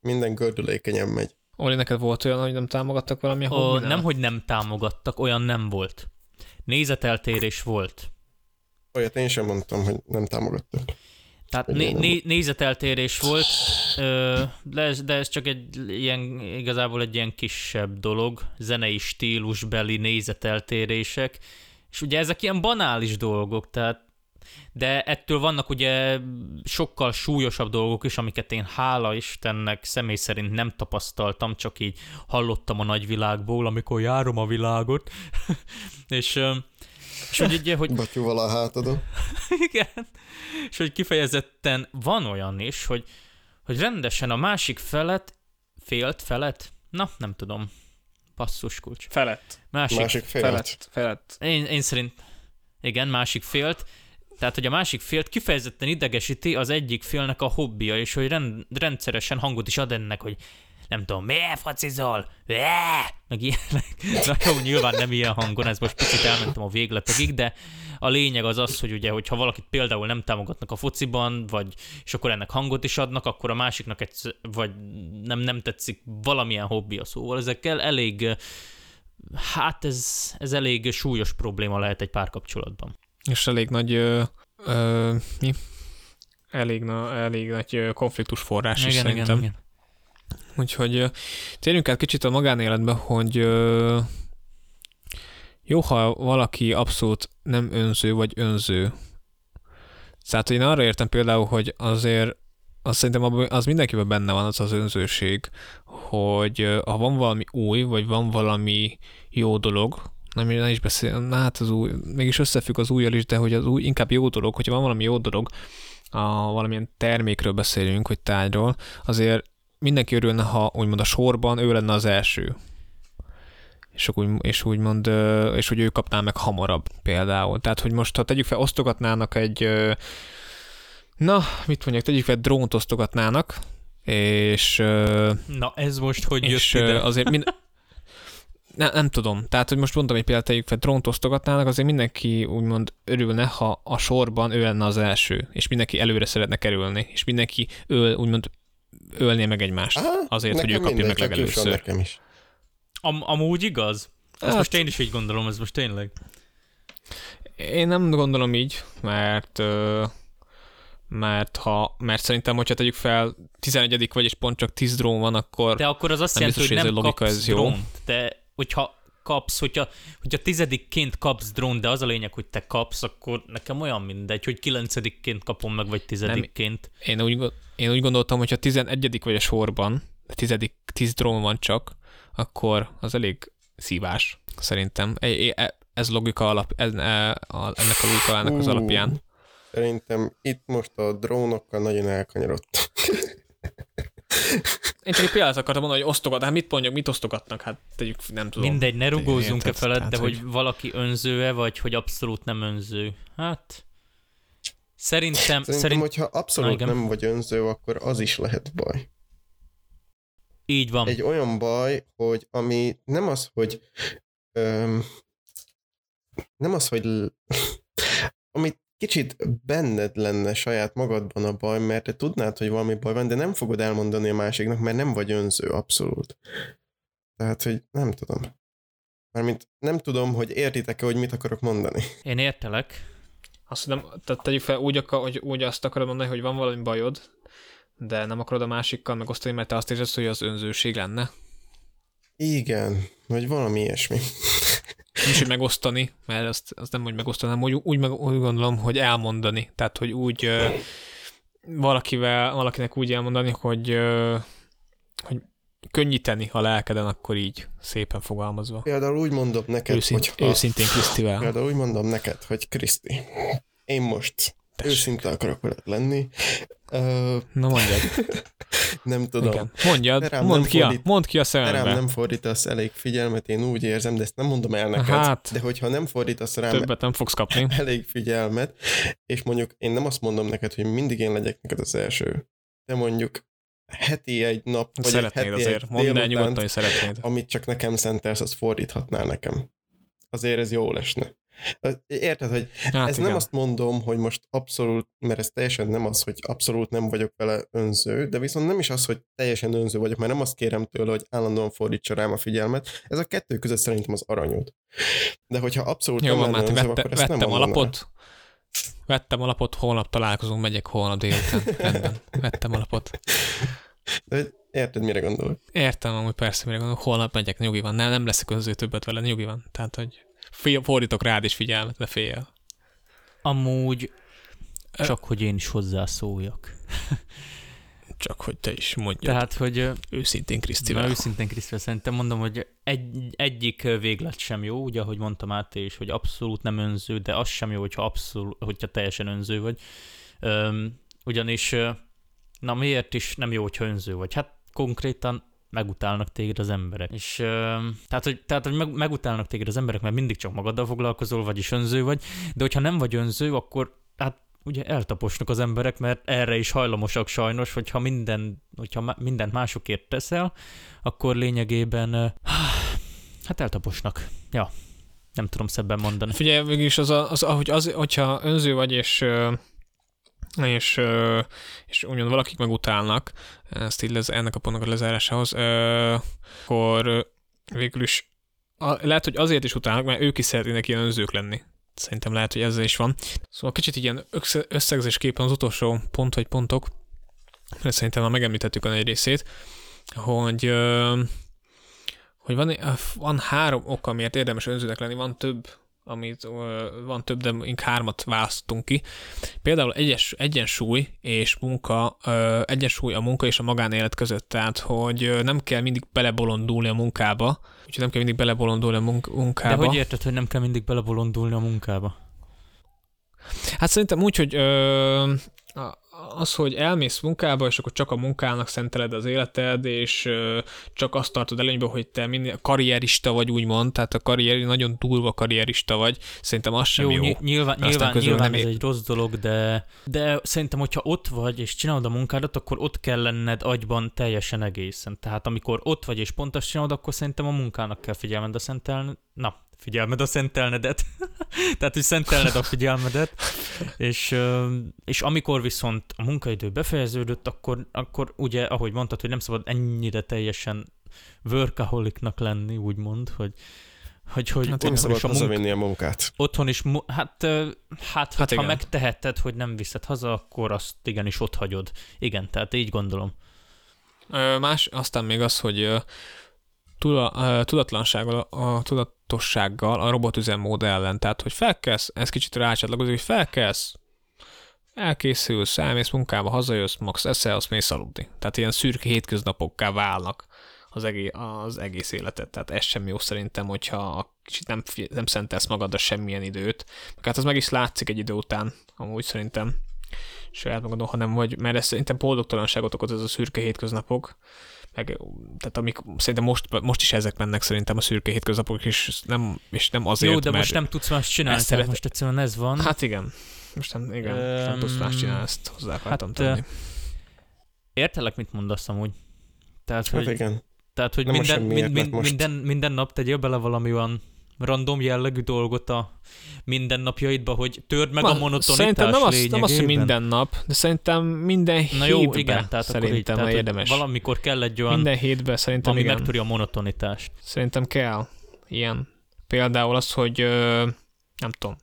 minden gördülékenyen megy. Oli, neked volt olyan, hogy nem támogattak valami a nem, hogy nem támogattak, olyan nem volt. Nézeteltérés volt. Olyat én sem mondtam, hogy nem támogattak. Tehát né- né- nézeteltérés volt, ö, de, ez, de ez csak egy ilyen, igazából egy ilyen kisebb dolog, zenei stílusbeli nézeteltérések, és ugye ezek ilyen banális dolgok, tehát de ettől vannak ugye sokkal súlyosabb dolgok is, amiket én hála Istennek személy szerint nem tapasztaltam, csak így hallottam a nagyvilágból, amikor járom a világot, és, és hogy ugye, hogy Batyúval a hátadon. igen. És hogy kifejezetten van olyan is, hogy, hogy rendesen a másik felet, félt felet, na, nem tudom, passzus kulcs. Felett. Másik, Másik fél. Felett. Felett. Én, én szerint, igen, másik félt, tehát, hogy a másik félt kifejezetten idegesíti az egyik félnek a hobbija, és hogy rend, rendszeresen hangot is ad ennek, hogy nem tudom, miért focizol? Eee! Meg ilyenek. Na jó, nyilván nem ilyen hangon, ez most picit elmentem a végletekig, de a lényeg az az, hogy ugye, hogyha valakit például nem támogatnak a fociban, vagy, és akkor ennek hangot is adnak, akkor a másiknak egy, vagy nem, nem tetszik valamilyen hobbija. Szóval ezekkel elég, hát ez, ez elég súlyos probléma lehet egy párkapcsolatban. És elég nagy, ö, ö, mi? Elég, na, elég nagy konfliktus forrás is szerintem. Úgyhogy térjünk át kicsit a magánéletbe, hogy jó, ha valaki abszolút nem önző vagy önző. Tehát én arra értem például, hogy azért azt szerintem az mindenkiben benne van az az önzőség, hogy ha van valami új, vagy van valami jó dolog, nem, nem is beszél, na hát az új, mégis összefügg az újjal is, de hogy az új inkább jó dolog, hogyha van valami jó dolog, a valamilyen termékről beszélünk, vagy tárgyról, azért mindenki örülne, ha úgymond a sorban ő lenne az első. És, úgy, és úgymond, és hogy ő kapná meg hamarabb például. Tehát, hogy most, ha tegyük fel, osztogatnának egy, na, mit mondjak, tegyük fel, drónt osztogatnának, és, Na ez most hogy jött és ide? ö, azért mind... ne, nem tudom. Tehát, hogy most mondtam egy példát, tegyük fel, drónt osztogatnának, azért mindenki úgymond örülne, ha a sorban ő lenne az első, és mindenki előre szeretne kerülni, és mindenki öl, úgymond ölné meg egymást. Aha, Azért, hogy ő kapja meg legelőször. Nekem is. Am- amúgy igaz? Ezt Hát- most én is így gondolom, ez most tényleg. Én nem gondolom így, mert ö, mert ha, mert szerintem, hogyha tegyük fel 11 vagy és pont csak 10 drón van, akkor De akkor az azt Nem jelenti, biztos, hogy hogy nem ez a logika, kapsz ez jó. drónt. De hogyha kapsz, hogyha, hogyha tizedikként kapsz drón, de az a lényeg, hogy te kapsz, akkor nekem olyan mindegy, hogy kilencedikként kapom meg, vagy tizedikként. én úgy, én úgy gondoltam, hogyha 11 vagy a sorban, 10, 10 drón van csak, akkor az elég szívás, szerintem. E- e- Ez logika alap, ez, e, a, ennek a logikának az alapján. Szerintem itt most a drónokkal nagyon elkanyarodtak. Én csak egy példát akartam mondani, hogy osztogat, hát mit mondjak, mit osztogatnak, hát tegyük, nem tudom. Mindegy, ne rugózzunk e Érted? felett, Tehát, de hogy hogy- valaki önző-e, vagy hogy abszolút nem önző. Hát... Szerintem, Szerintem, szerint, hogyha abszolút Na, nem vagy önző, akkor az is lehet baj. így van. Egy olyan baj, hogy ami nem az, hogy öm, nem az, hogy amit kicsit benned lenne saját magadban a baj, mert te tudnád, hogy valami baj van, de nem fogod elmondani a másiknak, mert nem vagy önző abszolút. Tehát, hogy nem tudom. Mármint nem tudom, hogy értitek-e, hogy mit akarok mondani. Én értelek. Azt nem, tehát tegyük fel, úgy, akar, hogy úgy azt akarod mondani, hogy van valami bajod, de nem akarod a másikkal megosztani, mert te azt érzed, hogy az önzőség lenne. Igen, vagy valami ilyesmi. Nem is, hogy megosztani, mert azt, azt nem, hogy megosztani, hanem úgy, úgy, meg, úgy gondolom, hogy elmondani. Tehát, hogy úgy ö, valakivel, valakinek úgy elmondani, hogy, ö, hogy könnyíteni a lelkeden, akkor így szépen fogalmazva. Például úgy mondom neked, Őszint, hogy őszintén Krisztivel. Például úgy mondom neked, hogy Kriszti, én most Tessék. őszinte akarok veled lenni. Ö, Na mondjad. nem tudom. Igen. Mondjad, rám mondd ki, a, fordít- mondd ki a Te rám szemembe. nem fordítasz elég figyelmet, én úgy érzem, de ezt nem mondom el neked. Hát. De hogyha nem fordítasz rám Többet nem fogsz kapni. elég figyelmet, és mondjuk én nem azt mondom neked, hogy mindig én legyek neked az első, de mondjuk heti egy nap, vagy Szeretnéd egy heti azért. egy Mondd el nyugodtan, hogy szeretnéd. amit csak nekem szentelsz, azt fordíthatnál nekem. Azért ez jó lesne. Érted, hogy Hát ez igen. nem azt mondom, hogy most abszolút, mert ez teljesen nem az, hogy abszolút nem vagyok vele önző, de viszont nem is az, hogy teljesen önző vagyok, mert nem azt kérem tőle, hogy állandóan fordítsa rám a figyelmet. Ez a kettő között szerintem az aranyút. De hogyha abszolút Jó, nem van, önző, vette, akkor ezt nem vettem mondanám. alapot. Vettem alapot, holnap találkozunk, megyek holnap délután. Rendben, vettem alapot. De érted, mire gondolok? Értem, amúgy persze, mire gondolok, holnap megyek, nyugi van. Nem, nem leszek önző többet vele, nyugi van. Tehát, hogy fél, fordítok rád is figyelmet, de fél. Amúgy csak, hogy én is hozzászóljak. Csak hogy te is mondjad. Tehát, hogy őszintén Krisztivel. őszintén Krisztivel szerintem mondom, hogy egy, egyik véglet sem jó, ugye, ahogy mondtam Máté is, hogy abszolút nem önző, de az sem jó, hogyha, abszolút, hogyha teljesen önző vagy. Öm, ugyanis, na miért is nem jó, hogyha önző vagy? Hát konkrétan megutálnak téged az emberek. És tehát, hogy, tehát, hogy meg, megutálnak téged az emberek, mert mindig csak magaddal foglalkozol, vagyis önző vagy, de hogyha nem vagy önző, akkor hát ugye eltaposnak az emberek, mert erre is hajlamosak sajnos, hogyha minden, hogyha mindent másokért teszel, akkor lényegében hát eltaposnak. Ja, nem tudom szebben mondani. Figyelj, mégis az, a, az ahogy az, hogyha önző vagy, és, és, és úgymond valakik megutálnak, ezt így lez, ennek a pontnak a lezárásához, akkor végül is a, lehet, hogy azért is utálnak, mert ők is szeretnének ilyen önzők lenni. Szerintem lehet, hogy ezzel is van. Szóval kicsit ilyen össze- összegzésképpen az utolsó pont vagy pontok, mert szerintem már megemlítettük a nagy részét, hogy hogy van, van három ok, amiért érdemes önzőnek lenni, van több, amit van több, de inkább hármat választunk ki. Például egyes, egyensúly és munka, egyensúly a munka és a magánélet között, tehát hogy nem kell mindig belebolondulni a munkába, úgyhogy nem kell mindig belebolondulni a munk- De munkába. hogy érted, hogy nem kell mindig belebolondulni a munkába? Hát szerintem úgy, hogy ö, a- az, hogy elmész munkába, és akkor csak a munkának szenteled az életed, és csak azt tartod előnybe, hogy te minél karrierista vagy, úgymond, tehát a karrieri, nagyon durva karrierista vagy, szerintem az sem jó. jó. ny- nyilván, nyilván, nyilván nem ez é- egy rossz dolog, de, de szerintem, hogyha ott vagy és csinálod a munkádat, akkor ott kell lenned agyban teljesen egészen. Tehát amikor ott vagy és pont azt csinálod, akkor szerintem a munkának kell figyelmed a szentelni. Na, figyelmed a szentelnedet. Tehát, hogy szentelned a figyelmedet. És, és amikor viszont a munkaidő befejeződött, akkor, akkor ugye, ahogy mondtad, hogy nem szabad ennyire teljesen workaholicnak lenni, úgymond, hogy hogy, hogy Hát Nem igen, szabad is a munka, a munkát. otthon is, mu- hát, hát, hát ha megteheted, hogy nem viszed haza, akkor azt igenis ott hagyod. Igen, tehát így gondolom. Más, aztán még az, hogy tudatlansággal, a tudatossággal a robotüzemmód ellen, tehát hogy felkelsz, ez kicsit rácsatlakozik, hogy felkelsz, elkészülsz, elmész munkába, hazajössz, max eszel, azt mész aludni. Tehát ilyen szürke hétköznapokká válnak az egész, az egész életet. Tehát ez sem jó szerintem, hogyha kicsit nem, nem szentelsz magadra semmilyen időt. Hát az meg is látszik egy idő után, amúgy szerintem saját magadon, hanem vagy, mert ez szerintem boldogtalanságot okoz ez a szürke hétköznapok, meg, tehát amik, szerintem most, most is ezek mennek szerintem a szürke hétköznapok, és nem, és nem azért, Jó, de mert, most nem tudsz más csinálni, szeret- most egyszerűen ez van. Hát igen. Most nem, igen, most nem tudsz más Öm, csinálni, ezt hozzá akartam hát, tenni. Értelek, mit mondasz amúgy. Tehát, Hát hogy, igen. tehát, hogy Nem minden, semmiért mind, lett mind, most. minden, minden nap tegyél bele valami olyan random jellegű dolgot a mindennapjaidba, hogy törd meg a monotonitás Szerintem nem az, nem az, hogy minden nap, de szerintem minden Na jó, hétben igen, tehát akkor így, szerintem tehát, érdemes. valamikor kell egy olyan, Minden hétben szerintem ami igen. megtöri a monotonitást. Szerintem kell ilyen. Például az, hogy ö, nem tudom,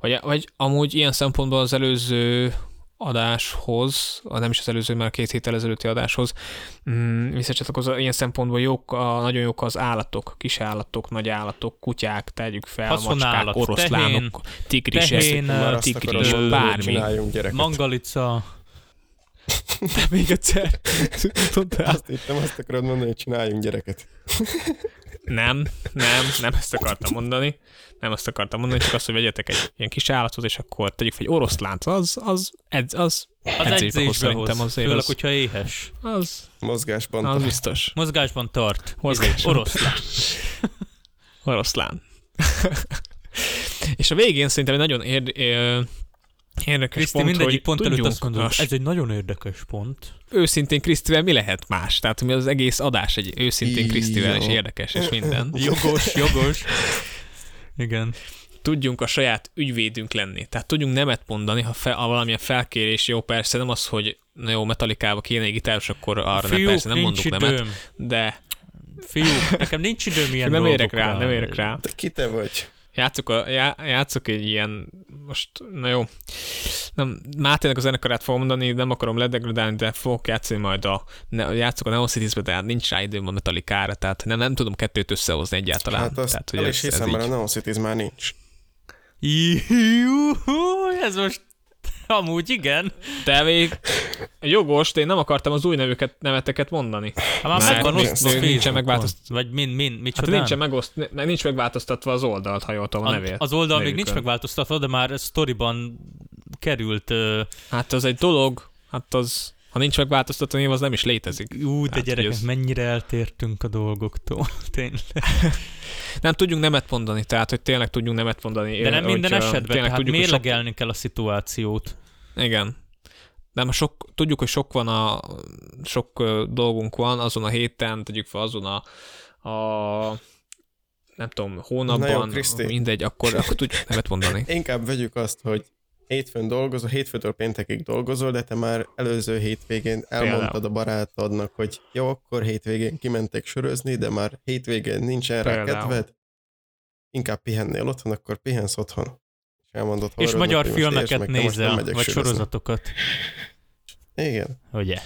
vagy, vagy amúgy ilyen szempontból az előző adáshoz, a nem is az előző, a két héttel ezelőtti adáshoz mm, visszacsatlakozva, ilyen szempontból jók, a, nagyon jók az állatok, kis állatok, nagy állatok, kutyák, tegyük fel, Haszonállat, macskák, oroszlánok, tigrisek, tehén, Már azt tigris, hogy bármi. Mangalica, De még egyszer. Tudtál? Azt hittem, azt akarod mondani, hogy csináljunk gyereket. Nem, nem, nem ezt akartam mondani. Nem azt akartam mondani, csak azt, hogy vegyetek egy ilyen kis állatot, és akkor tegyük fel egy oroszlánt. Az, az, edz, az, az edzésbe hoz szerintem azért főleg, az- hogyha éhes. az, Mozgásban. az biztos. Mozgásban tart. Mozgásban Oroszlán. Oroszlán. és a végén szerintem egy nagyon érd, ö, érdekes Kriszti pont, mindegyik pont előtt azt mondod, ez egy nagyon érdekes pont. őszintén Krisztivel mi lehet más? Tehát mi az egész adás egy őszintén Krisztivel, Jó. érdekes, és minden. Jogos, jogos. Igen. tudjunk a saját ügyvédünk lenni. Tehát tudjunk nemet mondani, ha, fe, ha valamilyen felkérés, jó, persze nem az, hogy na jó, metalikába kéne egy gitáros, akkor arra nem, Fiúk, persze nem mondunk nemet, időm. de Fiúk, nekem nincs időm ilyen nem érek rá, nem érek rá. De ki te vagy? Játszok, a, já, játszok egy ilyen, most, na jó, nem, Mátének a zenekarát fogom mondani, nem akarom ledegradálni, de fogok játszani majd a, ne, játszok a Neocities-be, de hát nincs rá időm a metalikára, tehát nem, nem tudom kettőt összehozni egyáltalán. Hát azt tehát, el is hiszem, mert a így, Neocities már nincs. Jú, ez most amúgy igen. de még jogos, én nem akartam az új nevüket, neveteket mondani. Hát már Már megvan nincs- osztva nincsen Facebookon. megváltozt- Vagy min, min, Hát micsoda? nincsen, megoszt, meg nincs megváltoztatva az oldalt, ha jól tudom a nevét. Az oldal még nincs nevükön. megváltoztatva, de már sztoriban került. Uh, Hát az egy dolog, hát az, ha nincs megváltoztatva név, az nem is létezik. ú, de Hát, gyerekek, ez- mennyire eltértünk a dolgoktól. Tényleg. Nem tudjunk nemet mondani, tehát hogy tényleg tudjunk nemet mondani. De nem hogy, minden esetben, tehát tudjuk, mérlegelni kell a szituációt. Sok, igen. De most sok, tudjuk, hogy sok van a, sok dolgunk van azon a héten, tegyük fel azon a, a nem tudom, hónapban, Kriszti. mindegy, akkor, akkor tudjuk nemet mondani. Inkább vegyük azt, hogy hétfőn dolgozol, hétfőtől péntekig dolgozol, de te már előző hétvégén elmondtad Például. a barátodnak, hogy jó, akkor hétvégén kimentek sörözni, de már hétvégén nincsen rá Például. kedved. Inkább pihennél otthon, akkor pihensz otthon. És elmondod És magyar értsd filmeket meg, nem nézel, vagy sörözni. sorozatokat. Igen. Ugye?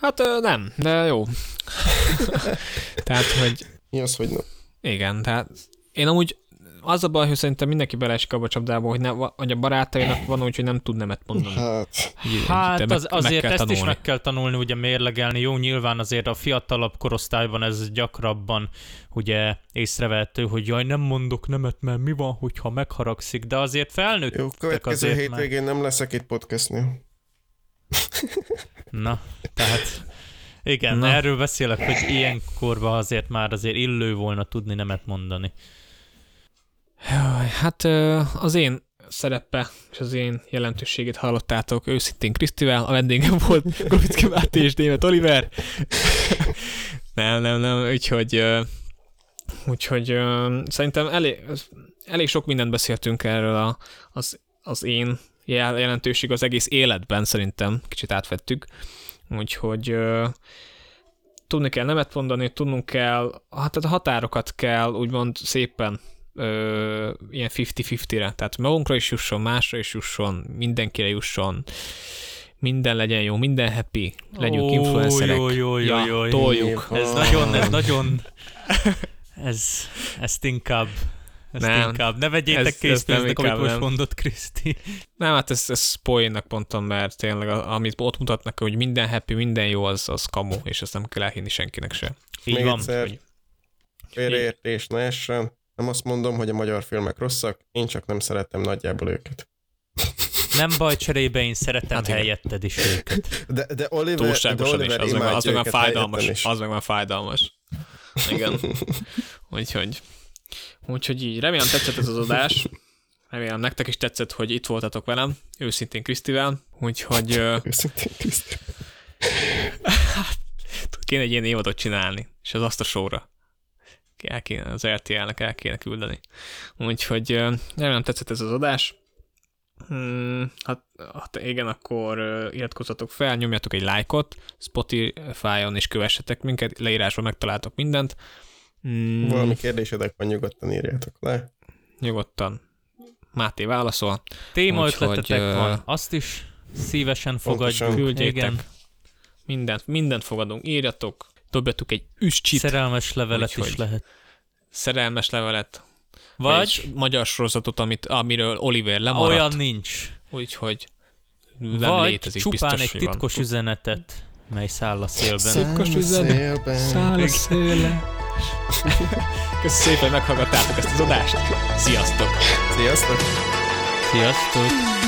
Hát nem, de jó. tehát, hogy Mi az, hogy no? Igen, tehát én amúgy az a baj, hogy szerintem mindenki beleesik abba a csapdába, hogy, ne, hogy a barátainak van úgy, hogy nem tud nemet mondani. Hát, Így- Hát meg- az, azért meg kell ezt is tanulni. meg kell tanulni, ugye mérlegelni. Jó, nyilván azért a fiatalabb korosztályban ez gyakrabban ugye észrevehető, hogy jaj, nem mondok nemet, mert mi van, hogyha megharagszik, de azért felnőttek jó, következő azért már. hétvégén nem leszek itt podcastnél. Na, tehát igen, Na. Na. erről beszélek, hogy ilyenkorban azért már azért illő volna tudni nemet mondani. Hát az én szerepe és az én jelentőségét hallottátok őszintén Krisztivel, a vendégem volt Govicki Máté és Német Oliver. nem, nem, nem, úgyhogy, úgyhogy szerintem elég, elég sok mindent beszéltünk erről a, az, az én jel- jelentőség az egész életben szerintem, kicsit átvettük. Úgyhogy tudni kell nemet mondani, tudnunk kell, hát a határokat kell úgymond szépen ö, ilyen 50-50-re, tehát magunkra is jusson, másra is jusson, mindenkire jusson, minden legyen jó, minden happy, legyünk Ó, influencerek, Jó, jó, jó, ja, jó, jó. toljuk. Ó. Ez nagyon, ez nagyon, ez, ezt inkább, ezt Nem. inkább. Ne vegyétek Ez- ezt készpénznek, amit most nem. mondott Kriszti. Nem, hát ez, ez poénnak pontom, mert tényleg amit ott mutatnak, hogy minden happy, minden jó, az, az kamu, és ezt nem kell elhinni senkinek se. Így Még van. egyszer. hogy- Félreértés ne essen. Nem azt mondom, hogy a magyar filmek rosszak, én csak nem szeretem nagyjából őket. Nem baj, cserébe én szeretem Hát helyetted is őket. De, de Oliver, de Túlságosan is, Oliver az meg, az meg már fájdalmas, az meg már fájdalmas. Igen. Úgyhogy, úgyhogy így, remélem tetszett ez az adás. Remélem nektek is tetszett, hogy itt voltatok velem, őszintén Krisztivel, úgyhogy Őszintén, Kriszti. kéne egy ilyen évadot csinálni, és az azt a showra. El kéne, az RTL-nek el kéne küldeni. Úgyhogy remélem tetszett ez az adás. Hmm, hát, hát igen, akkor iratkozzatok fel, nyomjatok egy lájkot, Spotify-on is kövessetek minket, leírásban megtaláltok mindent. Hmm, Valami kérdésedek van, nyugodtan írjátok le. Nyugodtan. Máté válaszol. Téma Úgyhogy, ötletetek van, azt is Szívesen Pontosan. fogadjuk. Küldjétek. Igen. Mindent, mindent fogadunk. Írjatok, dobjatok egy üscsit, Szerelmes levelet Úgyhogy. is lehet. szerelmes levelet, vagy magyar sorozatot, amit, amiről Oliver lemaradt. olyan nincs. Úgyhogy nem Vagy létezik, csupán biztos, egy hogy van. titkos üzenetet, mely száll a szélben. Szép. Titkos üzenet. szélben. Száll a széle. Köszönöm szépen, hogy meghallgattátok ezt az adást. Sziasztok! Sziasztok! Sziasztok!